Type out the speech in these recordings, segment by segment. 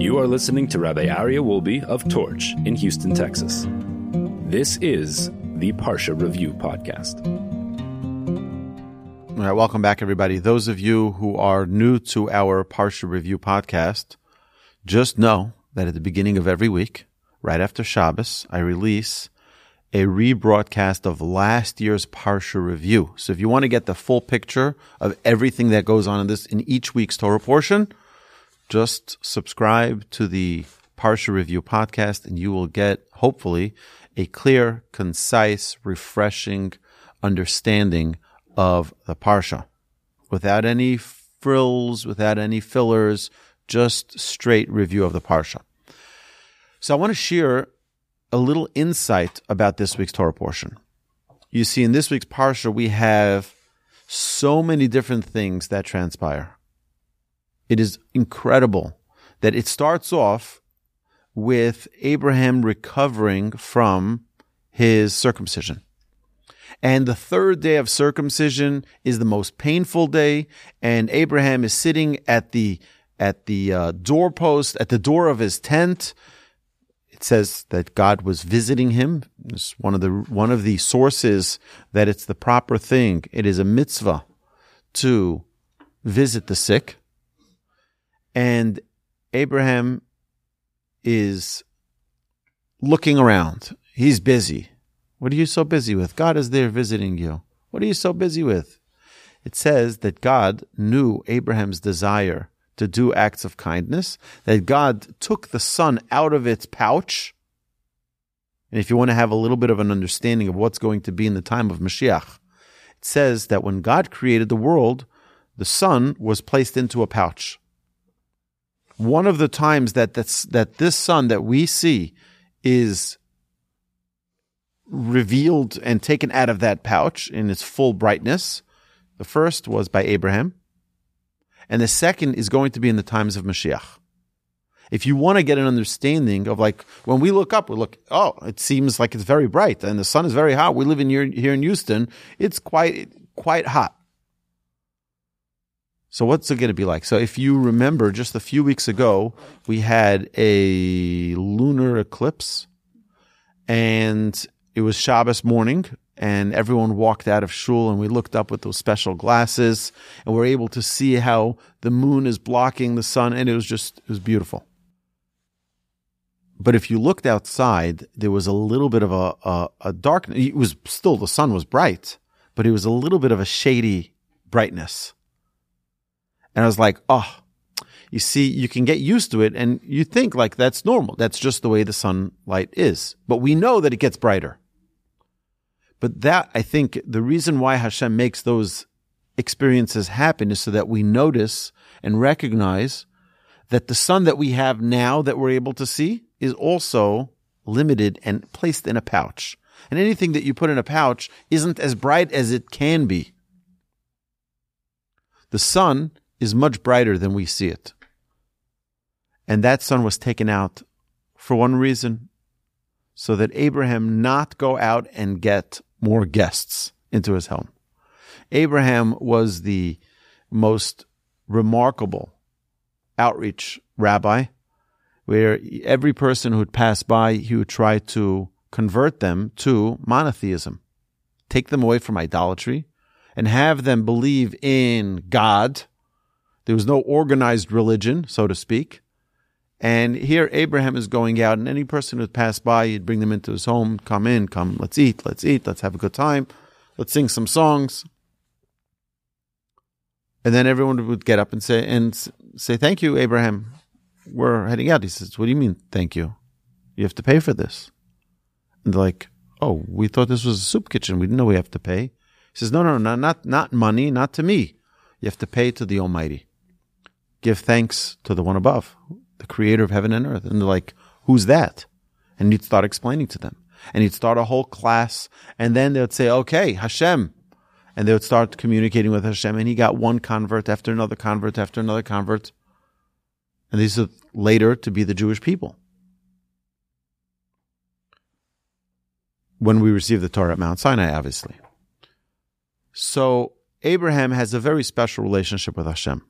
You are listening to Rabbi Aryeh Wolbe of Torch in Houston, Texas. This is the Parsha Review Podcast. All right, welcome back, everybody. Those of you who are new to our Parsha Review podcast, just know that at the beginning of every week, right after Shabbos, I release a rebroadcast of last year's Parsha Review. So if you want to get the full picture of everything that goes on in this in each week's Torah portion, just subscribe to the Parsha Review podcast and you will get, hopefully, a clear, concise, refreshing understanding of the Parsha without any frills, without any fillers, just straight review of the Parsha. So I want to share a little insight about this week's Torah portion. You see, in this week's Parsha, we have so many different things that transpire. It is incredible that it starts off with Abraham recovering from his circumcision. And the third day of circumcision is the most painful day, and Abraham is sitting at the at the uh, doorpost at the door of his tent. It says that God was visiting him. It's one of the one of the sources that it's the proper thing. It is a mitzvah to visit the sick. And Abraham is looking around. He's busy. What are you so busy with? God is there visiting you. What are you so busy with? It says that God knew Abraham's desire to do acts of kindness, that God took the sun out of its pouch. And if you want to have a little bit of an understanding of what's going to be in the time of Mashiach, it says that when God created the world, the sun was placed into a pouch one of the times that that's, that this sun that we see is revealed and taken out of that pouch in its full brightness. The first was by Abraham, and the second is going to be in the times of Mashiach. If you want to get an understanding of like when we look up, we look, oh, it seems like it's very bright and the sun is very hot. We live in here, here in Houston. It's quite, quite hot. So what's it going to be like? So if you remember, just a few weeks ago, we had a lunar eclipse, and it was Shabbos morning, and everyone walked out of shul, and we looked up with those special glasses, and we are able to see how the moon is blocking the sun, and it was just it was beautiful. But if you looked outside, there was a little bit of a, a, a darkness. It was still the sun was bright, but it was a little bit of a shady brightness and I was like, oh, you see, you can get used to it and you think like that's normal. That's just the way the sunlight is. But we know that it gets brighter. But that, I think, the reason why Hashem makes those experiences happen is so that we notice and recognize that the sun that we have now that we're able to see is also limited and placed in a pouch. And anything that you put in a pouch isn't as bright as it can be. The sun is much brighter than we see it. And that sun was taken out for one reason, so that Abraham not go out and get more guests into his home. Abraham was the most remarkable outreach rabbi, where every person who'd pass by, he would try to convert them to monotheism, take them away from idolatry, and have them believe in God there was no organized religion, so to speak. And here Abraham is going out, and any person who passed by, he'd bring them into his home, come in, come, let's eat, let's eat, let's have a good time, let's sing some songs. And then everyone would get up and say, and say, thank you, Abraham. We're heading out. He says, what do you mean, thank you? You have to pay for this. And they're like, oh, we thought this was a soup kitchen. We didn't know we have to pay. He says, no, no, no, not, not money, not to me. You have to pay to the Almighty give thanks to the one above, the creator of heaven and earth. And they're like, who's that? And you'd start explaining to them. And you'd start a whole class. And then they would say, okay, Hashem. And they would start communicating with Hashem. And he got one convert after another convert after another convert. And these are later to be the Jewish people. When we receive the Torah at Mount Sinai, obviously. So Abraham has a very special relationship with Hashem.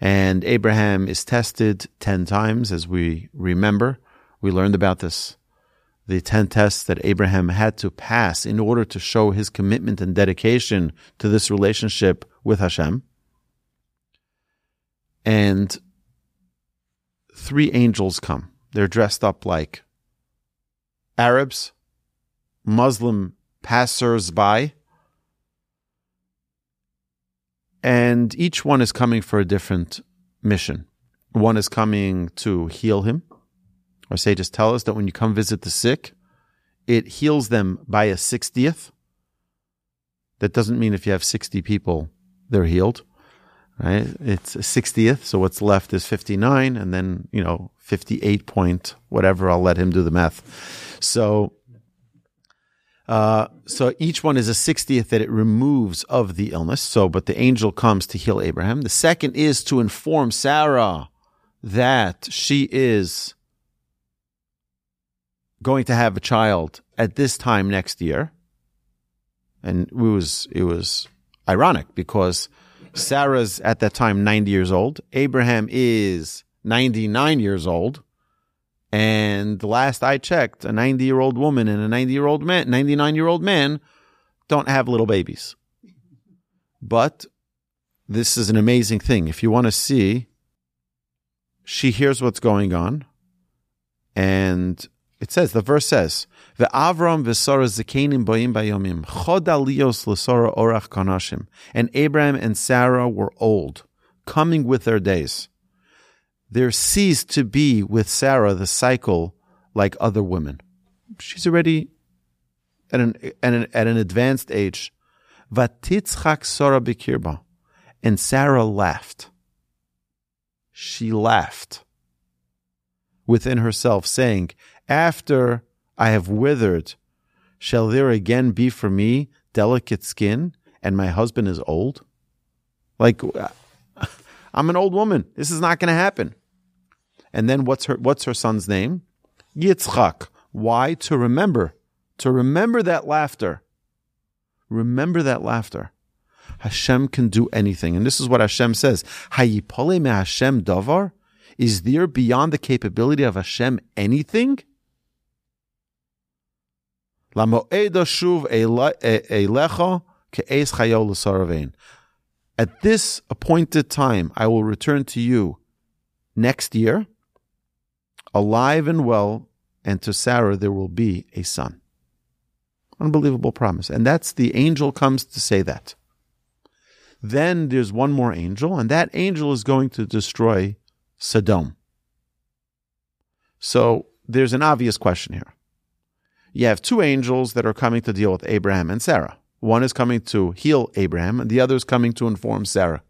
And Abraham is tested 10 times, as we remember. We learned about this. The 10 tests that Abraham had to pass in order to show his commitment and dedication to this relationship with Hashem. And three angels come. They're dressed up like Arabs, Muslim passers by, and each one is coming for a different mission. One is coming to heal him. Our sages tell us that when you come visit the sick, it heals them by a 60th. That doesn't mean if you have 60 people, they're healed, right? It's a 60th. So what's left is 59 and then, you know, 58 point whatever. I'll let him do the math. So uh, so each one is a 60th that it removes of the illness. So, but the angel comes to heal Abraham. The second is to inform Sarah that she is going to have a child at this time next year. And it was, it was ironic because Sarah's at that time 90 years old. Abraham is 99 years old. And last I checked, a 90 year old woman and a 90 year old man, 99 year old man don't have little babies. But this is an amazing thing. If you want to see, she hears what's going on. And it says, the verse says, the Avram v'Sara zekenim boim bayomim, chod aliyos l'Sara orach kanashim. And Abraham and Sarah were old, coming with their days there ceased to be with Sarah the cycle like other women. She's already at an, at an, at an advanced age. Vatitzchak Sarah bikirba. And Sarah laughed. She laughed within herself, saying, After I have withered, shall there again be for me delicate skin and my husband is old? Like, I'm an old woman. This is not going to happen. And then what's her what's her son's name? Yitzchak. Why? To remember. To remember that laughter. Remember that laughter. Hashem can do anything. And this is what Hashem says. Hayipole me Hashem davar? Is there beyond the capability of Hashem anything? At this appointed time, I will return to you next year, alive and well, and to Sarah there will be a son. Unbelievable promise. And that's the angel comes to say that. Then there's one more angel, and that angel is going to destroy Sodom. So there's an obvious question here. You have two angels that are coming to deal with Abraham and Sarah. One is coming to heal Abraham, and the other is coming to inform Sarah.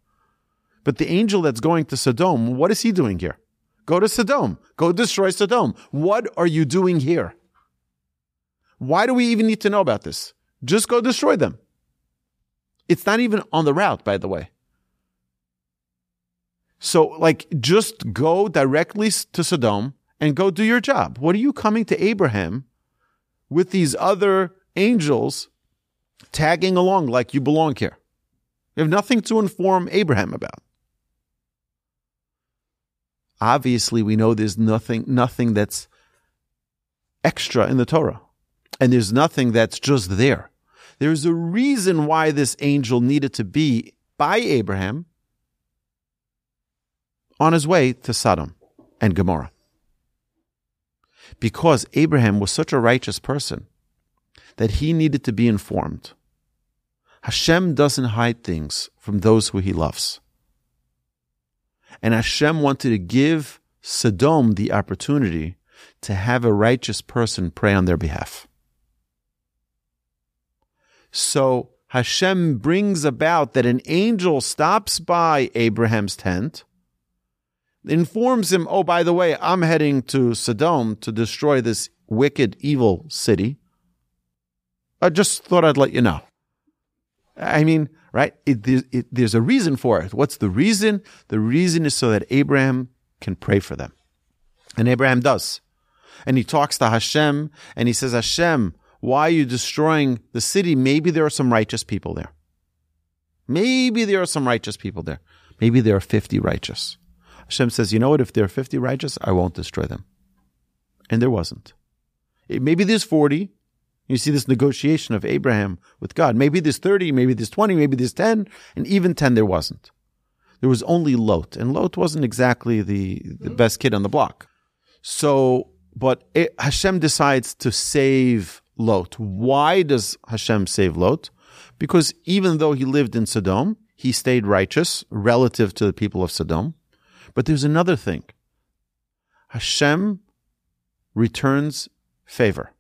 But the angel that's going to Sodom, what is he doing here? Go to Sodom. Go destroy Sodom. What are you doing here? Why do we even need to know about this? Just go destroy them. It's not even on the route, by the way. So, like, just go directly to Sodom and go do your job. What are you coming to Abraham with these other angels tagging along like you belong here? You have nothing to inform Abraham about obviously we know there's nothing nothing that's extra in the Torah. And there's nothing that's just there. There's a reason why this angel needed to be by Abraham on his way to Sodom and Gomorrah. Because Abraham was such a righteous person that he needed to be informed. Hashem doesn't hide things from those who he loves. And Hashem wanted to give Sodom the opportunity to have a righteous person pray on their behalf. So Hashem brings about that an angel stops by Abraham's tent, informs him, oh, by the way, I'm heading to Sodom to destroy this wicked, evil city. I just thought I'd let you know. I mean, right? It, it, there's a reason for it. What's the reason? The reason is so that Abraham can pray for them. And Abraham does. And he talks to Hashem and he says, Hashem, why are you destroying the city? Maybe there are some righteous people there. Maybe there are some righteous people there. Maybe there are 50 righteous. Hashem says, you know what? If there are 50 righteous, I won't destroy them. And there wasn't. It, maybe there's 40. You see this negotiation of Abraham with God. Maybe there's 30, maybe there's 20, maybe there's 10, and even 10 there wasn't. There was only Lot, and Lot wasn't exactly the, the mm. best kid on the block. So, but it, Hashem decides to save Lot. Why does Hashem save Lot? Because even though he lived in Sodom, he stayed righteous relative to the people of Sodom. But there's another thing. Hashem returns favor.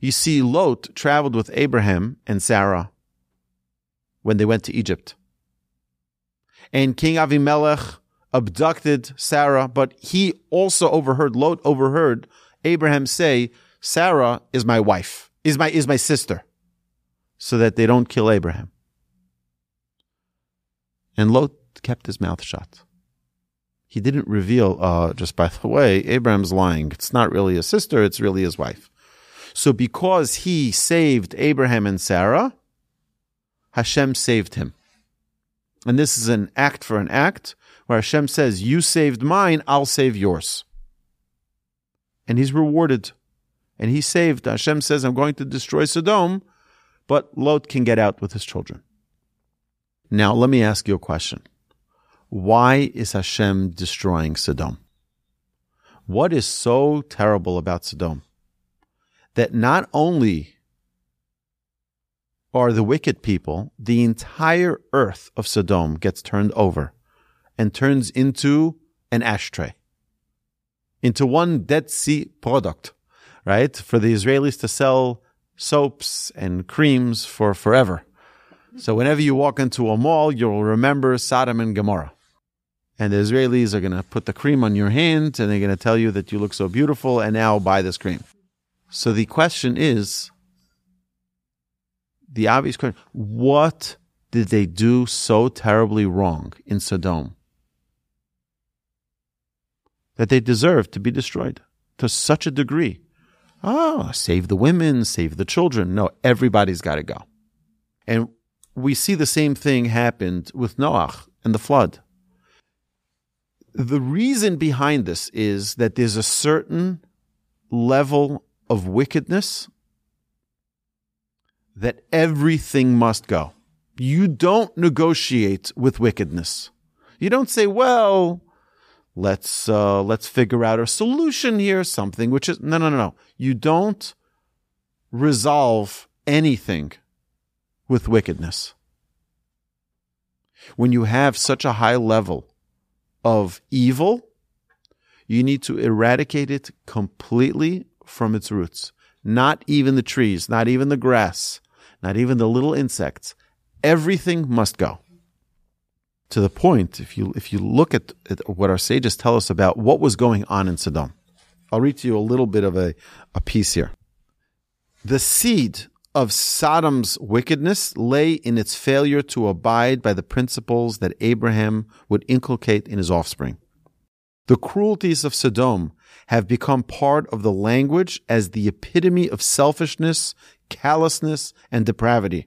You see, Lot traveled with Abraham and Sarah when they went to Egypt. And King Avimelech abducted Sarah, but he also overheard, Lot overheard Abraham say, Sarah is my wife, is my, is my sister, so that they don't kill Abraham. And Lot kept his mouth shut. He didn't reveal, uh, just by the way, Abraham's lying. It's not really his sister, it's really his wife. So because he saved Abraham and Sarah, Hashem saved him. And this is an act for an act where Hashem says, You saved mine, I'll save yours. And he's rewarded. And he saved. Hashem says, I'm going to destroy Sodom, but Lot can get out with his children. Now, let me ask you a question. Why is Hashem destroying Sodom? What is so terrible about Sodom? That not only are the wicked people, the entire earth of Sodom gets turned over and turns into an ashtray, into one Dead Sea product, right? For the Israelis to sell soaps and creams for forever. So whenever you walk into a mall, you'll remember Sodom and Gomorrah. And the Israelis are going to put the cream on your hand and they're going to tell you that you look so beautiful and now buy this cream. So the question is, the obvious question, what did they do so terribly wrong in Sodom that they deserve to be destroyed to such a degree? Oh, save the women, save the children. No, everybody's got to go. And we see the same thing happened with Noach and the flood. The reason behind this is that there's a certain level of wickedness that everything must go. You don't negotiate with wickedness. You don't say, well, let's uh, let's figure out a solution here, something which is no, no, no, no. You don't resolve anything with wickedness. When you have such a high level of evil, you need to eradicate it completely from its roots. Not even the trees, not even the grass, not even the little insects. Everything must go. To the point, if you if you look at, at what our sages tell us about what was going on in Sodom, I'll read to you a little bit of a, a piece here. The seed of Sodom's wickedness lay in its failure to abide by the principles that Abraham would inculcate in his offspring. The cruelties of Sodom have become part of the language as the epitome of selfishness, callousness, and depravity.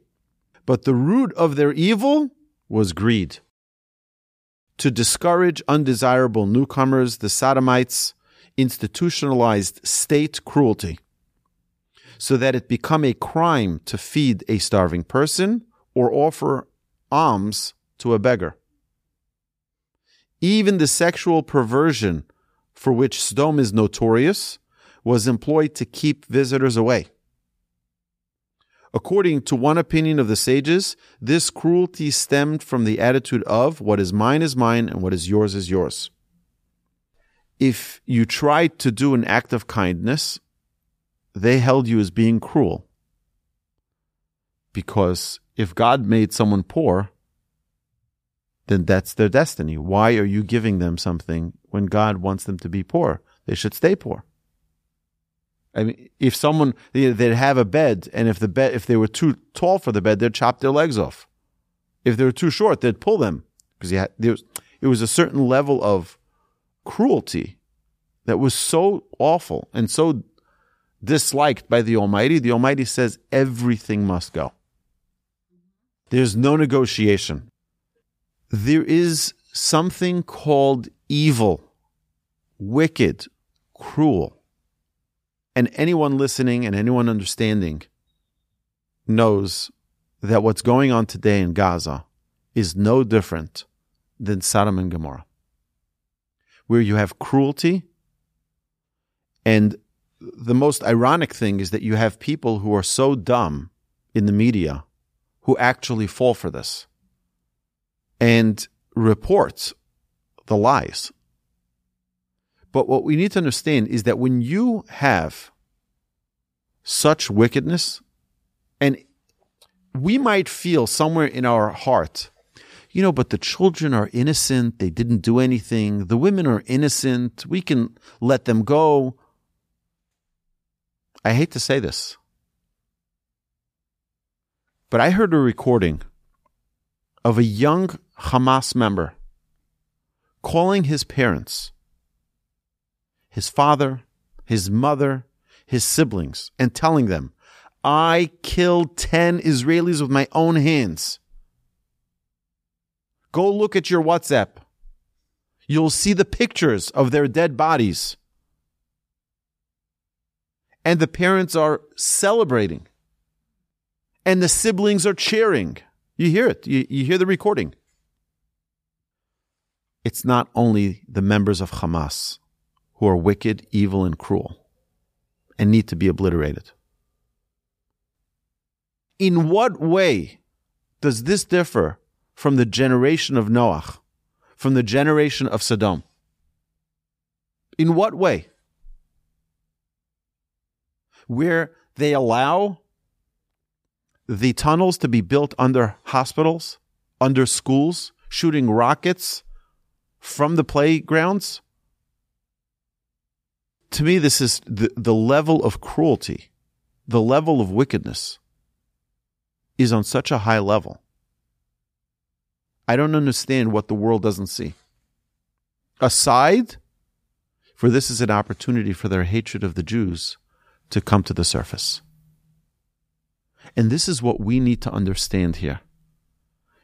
But the root of their evil was greed. To discourage undesirable newcomers, the Sodomites institutionalized state cruelty so that it become a crime to feed a starving person or offer alms to a beggar. Even the sexual perversion for which Sodom is notorious was employed to keep visitors away. According to one opinion of the sages, this cruelty stemmed from the attitude of what is mine is mine and what is yours is yours. If you tried to do an act of kindness, they held you as being cruel. Because if God made someone poor, then that's their destiny. Why are you giving them something when God wants them to be poor? They should stay poor. I mean, if someone they'd have a bed, and if the bed if they were too tall for the bed, they'd chop their legs off. If they were too short, they'd pull them because it was a certain level of cruelty that was so awful and so disliked by the Almighty, the Almighty says everything must go. There's no negotiation. There is something called evil, wicked, cruel. And anyone listening and anyone understanding knows that what's going on today in Gaza is no different than Sodom and Gomorrah, where you have cruelty. And the most ironic thing is that you have people who are so dumb in the media who actually fall for this and reports the lies. But what we need to understand is that when you have such wickedness, and we might feel somewhere in our heart, you know, but the children are innocent. They didn't do anything. The women are innocent. We can let them go. I hate to say this, but I heard a recording of a young Hamas member calling his parents, his father, his mother, his siblings, and telling them, I killed 10 Israelis with my own hands. Go look at your WhatsApp. You'll see the pictures of their dead bodies. And the parents are celebrating. And the siblings are cheering. You hear it. You, you hear the recording. It's not only the members of Hamas who are wicked, evil, and cruel and need to be obliterated. In what way does this differ from the generation of Noach, from the generation of Sodom? In what way? Where they allow the tunnels to be built under hospitals, under schools, shooting rockets from the playgrounds? To me, this is the, the level of cruelty, the level of wickedness is on such a high level. I don't understand what the world doesn't see. Aside, for this is an opportunity for their hatred of the Jews to come to the surface. And this is what we need to understand here.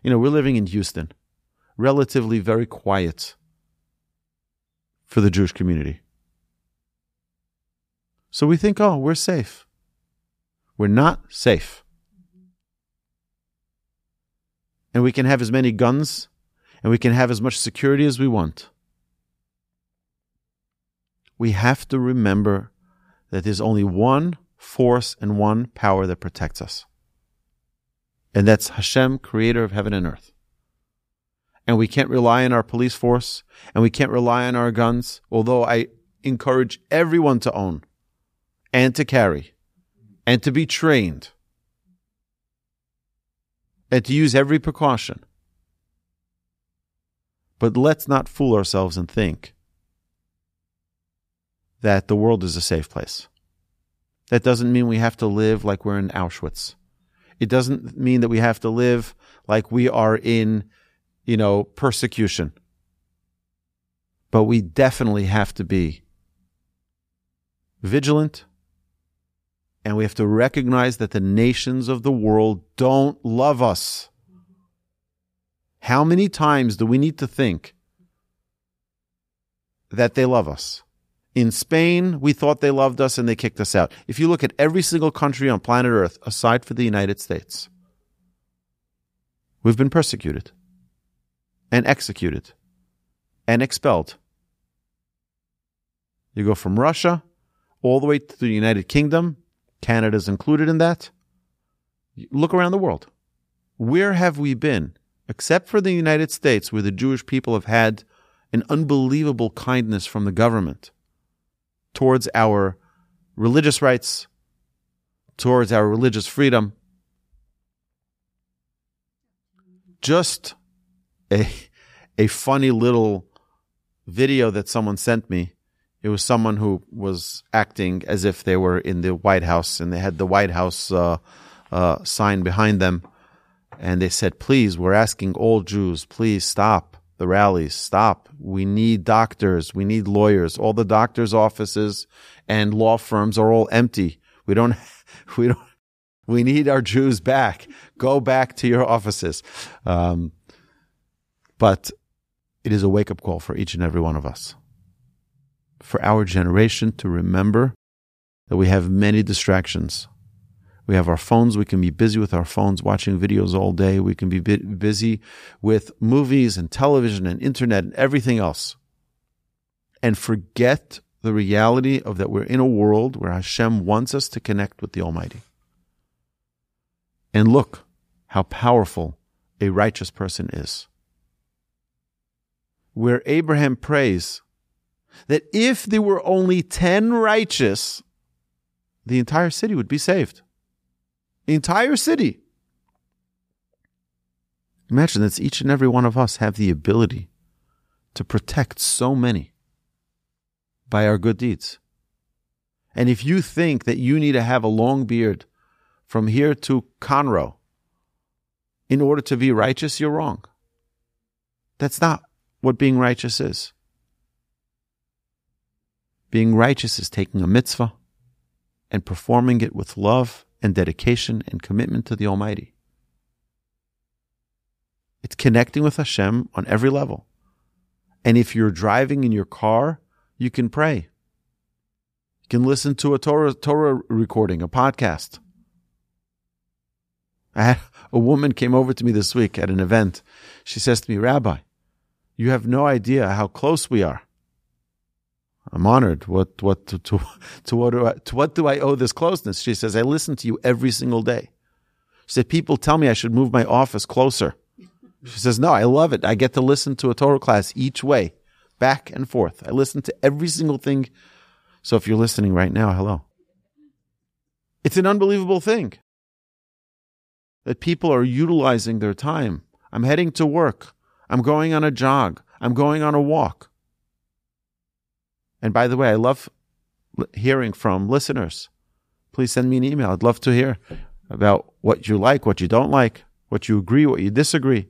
You know, we're living in Houston, relatively very quiet for the Jewish community. So we think, oh, we're safe. We're not safe and we can have as many guns and we can have as much security as we want. We have to remember that there's only one force and one power that protects us. And that's Hashem, creator of heaven and earth. And we can't rely on our police force and we can't rely on our guns, although I encourage everyone to own and to carry and to be trained and to use every precaution. But let's not fool ourselves and think that the world is a safe place. That doesn't mean we have to live like we're in Auschwitz. It doesn't mean that we have to live like we are in, you know, persecution. But we definitely have to be vigilant and we have to recognize that the nations of the world don't love us. How many times do we need to think that they love us? In Spain, we thought they loved us and they kicked us out. If you look at every single country on planet Earth, aside from the United States, we've been persecuted and executed and expelled. You go from Russia all the way to the United Kingdom, Canada's included in that. Look around the world. Where have we been, except for the United States, where the Jewish people have had an unbelievable kindness from the government towards our religious rights, towards our religious freedom? Just a, a funny little video that someone sent me it was someone who was acting as if they were in the White House and they had the White House uh, uh, sign behind them. And they said, please, we're asking all Jews, please stop the rallies, stop. We need doctors, we need lawyers. All the doctors' offices and law firms are all empty. We don't, we don't, we need our Jews back. Go back to your offices. Um, But it is a wake up call for each and every one of us. For our generation to remember that we have many distractions. We have our phones. We can be busy with our phones, watching videos all day. We can be busy with movies and television and internet and everything else. And forget the reality of that we're in a world where Hashem wants us to connect with the Almighty. And look how powerful a righteous person is. Where Abraham prays that if there were only 10 righteous, the entire city would be saved. The entire city. Imagine that each and every one of us have the ability to protect so many by our good deeds. And if you think that you need to have a long beard from here to Conroe in order to be righteous, you're wrong. That's not what being righteous is. Being righteous is taking a mitzvah and performing it with love and dedication and commitment to the Almighty. It's connecting with Hashem on every level. And if you're driving in your car, you can pray. You can listen to a Torah, Torah recording, a podcast. a woman came over to me this week at an event. She says to me, Rabbi, you have no idea how close we are. I'm honored. What what to, to, to what do I to what do I owe this closeness? She says, I listen to you every single day. She said, people tell me I should move my office closer. She says, No, I love it. I get to listen to a Torah class each way back and forth. I listen to every single thing. So if you're listening right now, hello. It's an unbelievable thing that people are utilizing their time. I'm heading to work. I'm going on a jog. I'm going on a walk. And by the way, I love hearing from listeners. Please send me an email. I'd love to hear about what you like, what you don't like, what you agree, what you disagree.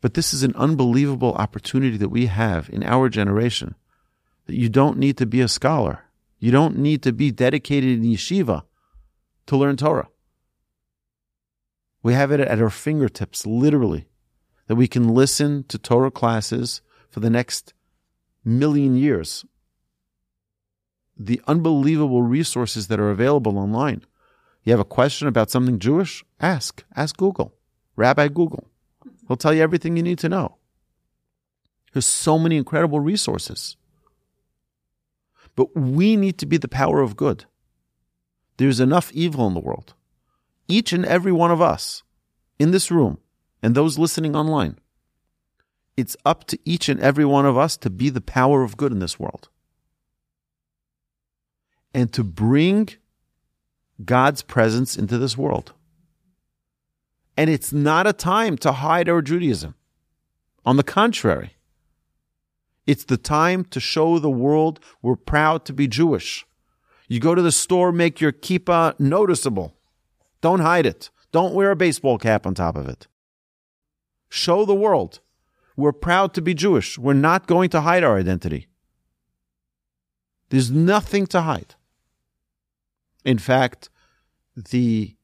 But this is an unbelievable opportunity that we have in our generation that you don't need to be a scholar. You don't need to be dedicated in yeshiva to learn Torah. We have it at our fingertips, literally, that we can listen to Torah classes for the next million years. The unbelievable resources that are available online. You have a question about something Jewish? Ask. Ask Google. Rabbi Google. He'll tell you everything you need to know. There's so many incredible resources. But we need to be the power of good. There's enough evil in the world. Each and every one of us in this room and those listening online, it's up to each and every one of us to be the power of good in this world and to bring God's presence into this world. And it's not a time to hide our Judaism. On the contrary, it's the time to show the world we're proud to be Jewish. You go to the store, make your kippah noticeable. Don't hide it. Don't wear a baseball cap on top of it. Show the world we're proud to be Jewish. We're not going to hide our identity. There's nothing to hide. In fact, the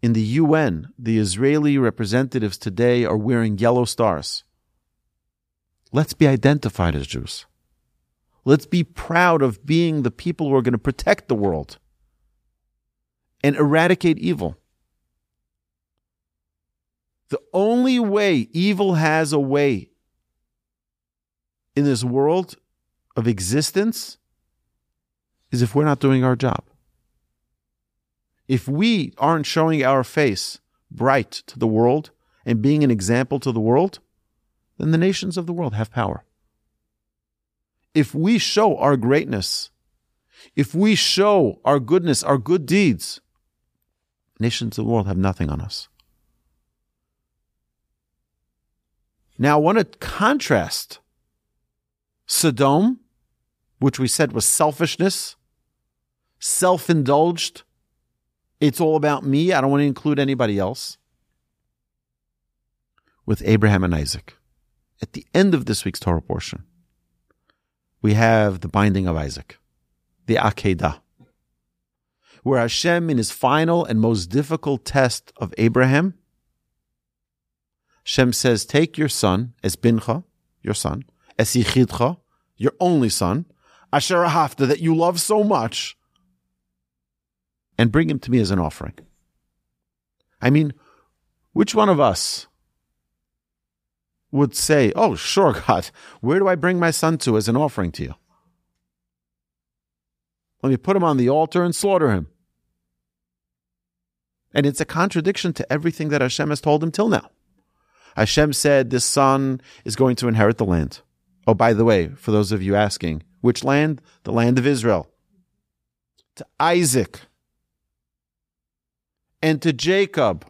in the UN, the Israeli representatives today are wearing yellow stars. Let's be identified as Jews. Let's be proud of being the people who are going to protect the world and eradicate evil. The only way evil has a way in this world of existence is if we're not doing our job. If we aren't showing our face bright to the world and being an example to the world, then the nations of the world have power. If we show our greatness, if we show our goodness, our good deeds, nations of the world have nothing on us. Now, I want to contrast Sodom, which we said was selfishness, self indulged, it's all about me. I don't want to include anybody else. With Abraham and Isaac. At the end of this week's Torah portion, we have the binding of Isaac, the Akedah, where Hashem, in his final and most difficult test of Abraham, Shem says, take your son, as bincha, your son, as yichidcha, your only son, asher ahafta, that you love so much, and bring him to me as an offering. I mean, which one of us would say, Oh, sure, God, where do I bring my son to as an offering to you? Let me put him on the altar and slaughter him. And it's a contradiction to everything that Hashem has told him till now. Hashem said this son is going to inherit the land. Oh, by the way, for those of you asking, which land? The land of Israel. To Isaac and to Jacob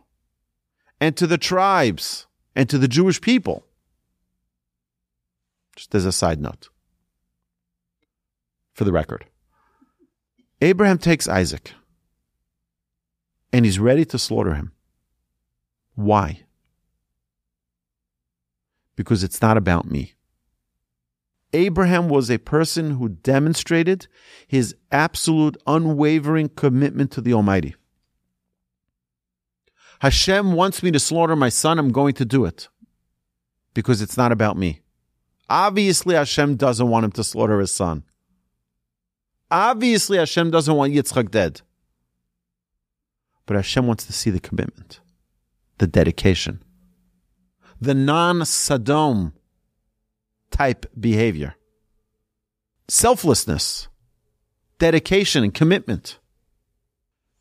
and to the tribes and to the Jewish people. Just as a side note, for the record. Abraham takes Isaac and he's ready to slaughter him. Why? Because it's not about me. Abraham was a person who demonstrated his absolute unwavering commitment to the Almighty. Hashem wants me to slaughter my son, I'm going to do it because it's not about me. Obviously, Hashem doesn't want him to slaughter his son. Obviously, Hashem doesn't want Yitzchak dead. But Hashem wants to see the commitment, the dedication, the non Sodom type behavior, selflessness, dedication, and commitment.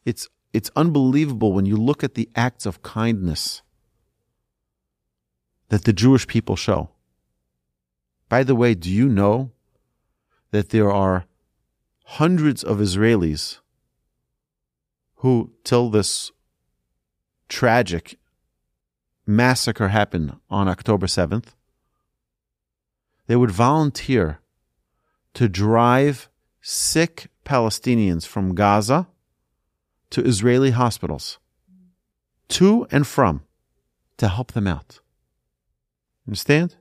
It's, it's unbelievable when you look at the acts of kindness that the Jewish people show. By the way, do you know that there are hundreds of Israelis who, till this tragic massacre happened on October 7th, they would volunteer to drive sick Palestinians from Gaza to Israeli hospitals, to and from, to help them out. Understand?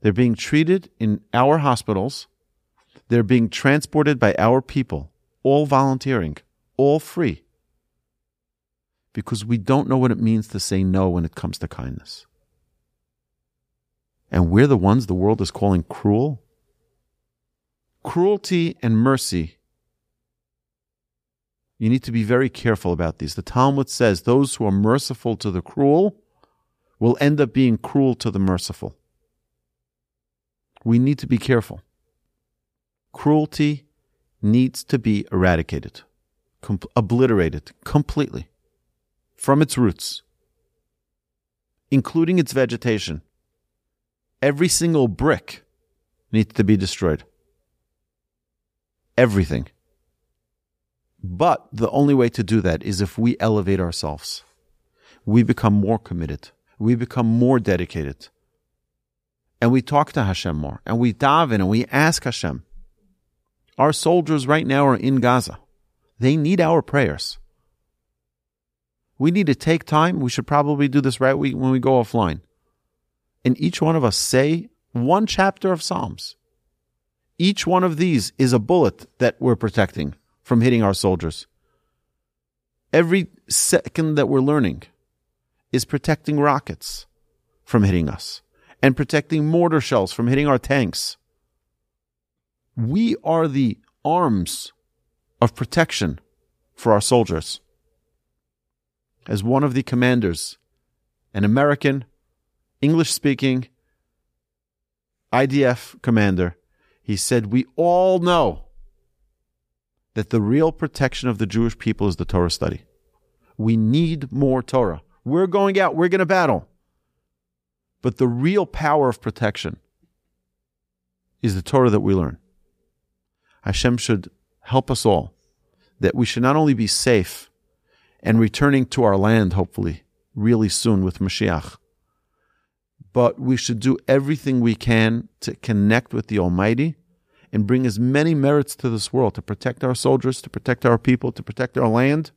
They're being treated in our hospitals. They're being transported by our people, all volunteering, all free. Because we don't know what it means to say no when it comes to kindness. And we're the ones the world is calling cruel. Cruelty and mercy. You need to be very careful about these. The Talmud says those who are merciful to the cruel will end up being cruel to the merciful we need to be careful. Cruelty needs to be eradicated, com- obliterated completely from its roots, including its vegetation. Every single brick needs to be destroyed. Everything. But the only way to do that is if we elevate ourselves. We become more committed. We become more dedicated and we talk to Hashem more, and we daven and we ask Hashem. Our soldiers right now are in Gaza. They need our prayers. We need to take time. We should probably do this right when we go offline. And each one of us say one chapter of Psalms. Each one of these is a bullet that we're protecting from hitting our soldiers. Every second that we're learning is protecting rockets from hitting us and protecting mortar shells from hitting our tanks. We are the arms of protection for our soldiers. As one of the commanders, an American, English speaking IDF commander, he said, We all know that the real protection of the Jewish people is the Torah study. We need more Torah. We're going out, we're going to battle. But the real power of protection is the Torah that we learn. Hashem should help us all that we should not only be safe and returning to our land, hopefully, really soon with Mashiach, but we should do everything we can to connect with the Almighty and bring as many merits to this world to protect our soldiers, to protect our people, to protect our land,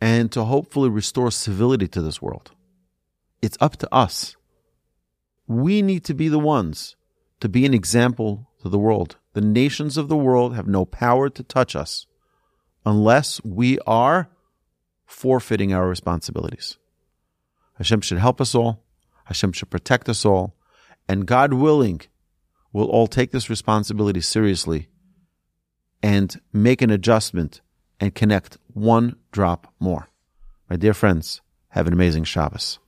and to hopefully restore civility to this world. It's up to us we need to be the ones to be an example to the world. The nations of the world have no power to touch us unless we are forfeiting our responsibilities. Hashem should help us all. Hashem should protect us all. And God willing, we'll all take this responsibility seriously and make an adjustment and connect one drop more. My dear friends, have an amazing Shabbos.